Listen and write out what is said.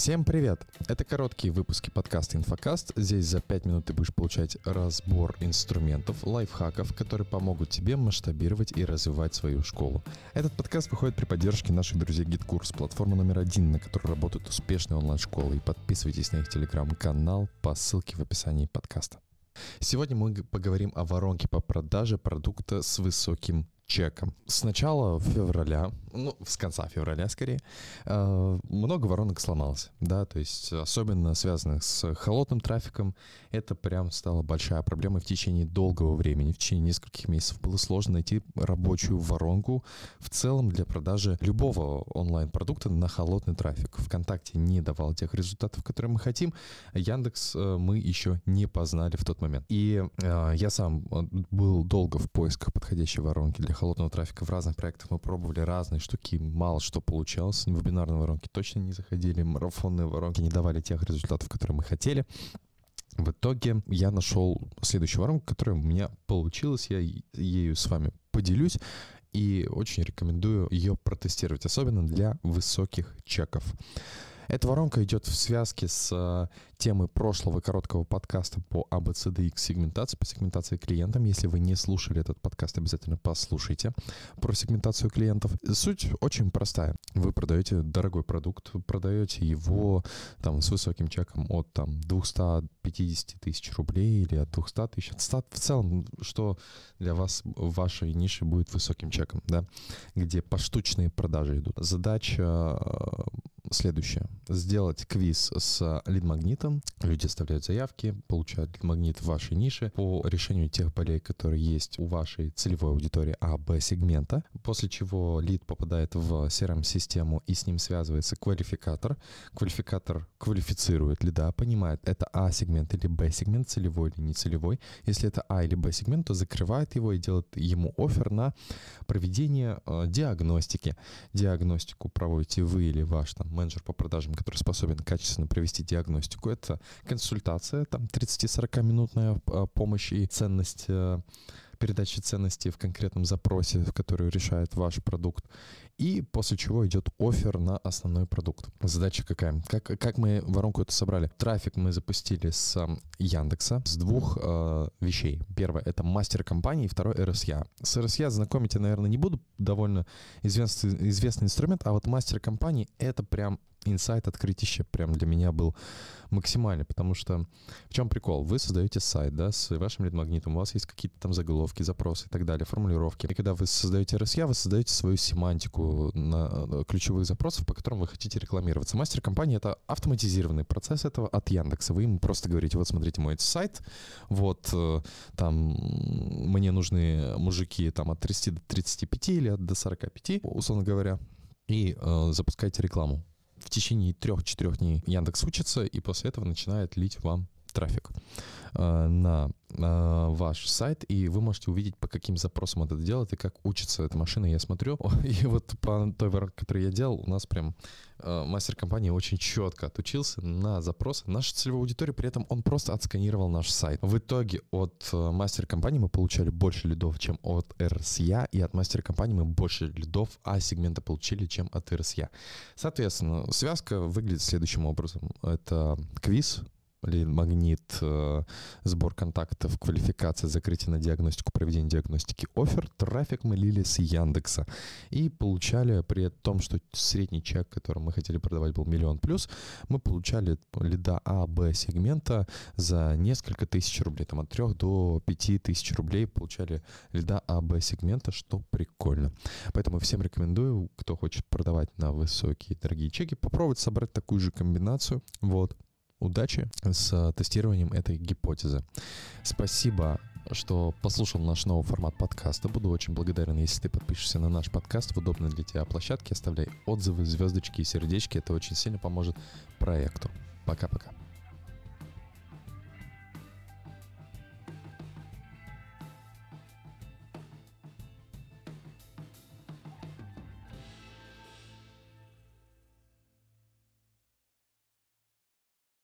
Всем привет! Это короткие выпуски подкаста «Инфокаст». Здесь за 5 минут ты будешь получать разбор инструментов, лайфхаков, которые помогут тебе масштабировать и развивать свою школу. Этот подкаст выходит при поддержке наших друзей GitKurs, платформа номер один, на которой работают успешные онлайн-школы. И подписывайтесь на их телеграм-канал по ссылке в описании подкаста. Сегодня мы поговорим о воронке по продаже продукта с высоким чеком. С начала февраля, ну, с конца февраля скорее, э, много воронок сломалось, да, то есть особенно связанных с холодным трафиком, это прям стала большая проблема в течение долгого времени, в течение нескольких месяцев было сложно найти рабочую воронку в целом для продажи любого онлайн-продукта на холодный трафик. ВКонтакте не давал тех результатов, которые мы хотим, Яндекс э, мы еще не познали в тот момент. И э, я сам был долго в поисках подходящей воронки для холодного трафика в разных проектах. Мы пробовали разные штуки, мало что получалось. Вебинарные воронки точно не заходили, марафонные воронки не давали тех результатов, которые мы хотели. В итоге я нашел следующую воронку, которая у меня получилась. Я ею с вами поделюсь и очень рекомендую ее протестировать, особенно для высоких чеков. Эта воронка идет в связке с э, темой прошлого короткого подкаста по ABCDX сегментации, по сегментации клиентам. Если вы не слушали этот подкаст, обязательно послушайте про сегментацию клиентов. Суть очень простая. Вы продаете дорогой продукт, продаете его там с высоким чеком от там 250 тысяч рублей или от 200 тысяч, от 100, в целом, что для вас в вашей нише будет высоким чеком, да, где поштучные продажи идут. Задача э, следующее. Сделать квиз с лид-магнитом. Люди оставляют заявки, получают лид-магнит в вашей нише по решению тех полей, которые есть у вашей целевой аудитории А, Б сегмента, после чего лид попадает в CRM-систему и с ним связывается квалификатор. Квалификатор квалифицирует лида, понимает, это А сегмент или Б сегмент, целевой или не целевой. Если это А или Б сегмент, то закрывает его и делает ему офер на проведение э, диагностики. Диагностику проводите вы или ваш там менеджер по продажам, который способен качественно провести диагностику. Это консультация, там 30-40 минутная а, помощь и ценность э, передачи ценности в конкретном запросе, который решает ваш продукт, и после чего идет офер на основной продукт. Задача какая? Как, как мы воронку это собрали? Трафик мы запустили с Яндекса, с двух э, вещей. Первое — это мастер компании, второе — RSA. С RSA знакомить я, наверное, не буду, довольно известный, известный инструмент, а вот мастер компании — это прям инсайт открытище прям для меня был максимальный, потому что в чем прикол? Вы создаете сайт, да, с вашим лид-магнитом, у вас есть какие-то там заголовки, запросы и так далее, формулировки. И когда вы создаете RSA, вы создаете свою семантику на ключевых запросов, по которым вы хотите рекламироваться. Мастер компании — это автоматизированный процесс этого от Яндекса. Вы ему просто говорите, вот смотрите мой сайт, вот э, там мне нужны мужики там от 30 до 35 или от до 45, условно говоря, и э, запускайте рекламу в течение трех-четырех дней Яндекс учится, и после этого начинает лить вам трафик э, на э, ваш сайт, и вы можете увидеть, по каким запросам это делает и как учится эта машина. Я смотрю, и вот по той воронке, которую я делал, у нас прям э, мастер компании очень четко отучился на запросы. Наша целевая аудитория, при этом он просто отсканировал наш сайт. В итоге от мастер компании мы получали больше лидов, чем от RSA, и от мастер компании мы больше лидов А-сегмента получили, чем от RSA. Соответственно, связка выглядит следующим образом. Это квиз, магнит, э, сбор контактов, квалификация, закрытие на диагностику, проведение диагностики, офер, трафик мы лили с Яндекса. И получали при том, что средний чек, который мы хотели продавать, был миллион плюс, мы получали лида А, Б сегмента за несколько тысяч рублей, там от 3 до 5 тысяч рублей получали лида А, Б сегмента, что прикольно. Поэтому всем рекомендую, кто хочет продавать на высокие дорогие чеки, попробовать собрать такую же комбинацию. Вот удачи с тестированием этой гипотезы. Спасибо что послушал наш новый формат подкаста. Буду очень благодарен, если ты подпишешься на наш подкаст в удобной для тебя площадке. Оставляй отзывы, звездочки и сердечки. Это очень сильно поможет проекту. Пока-пока.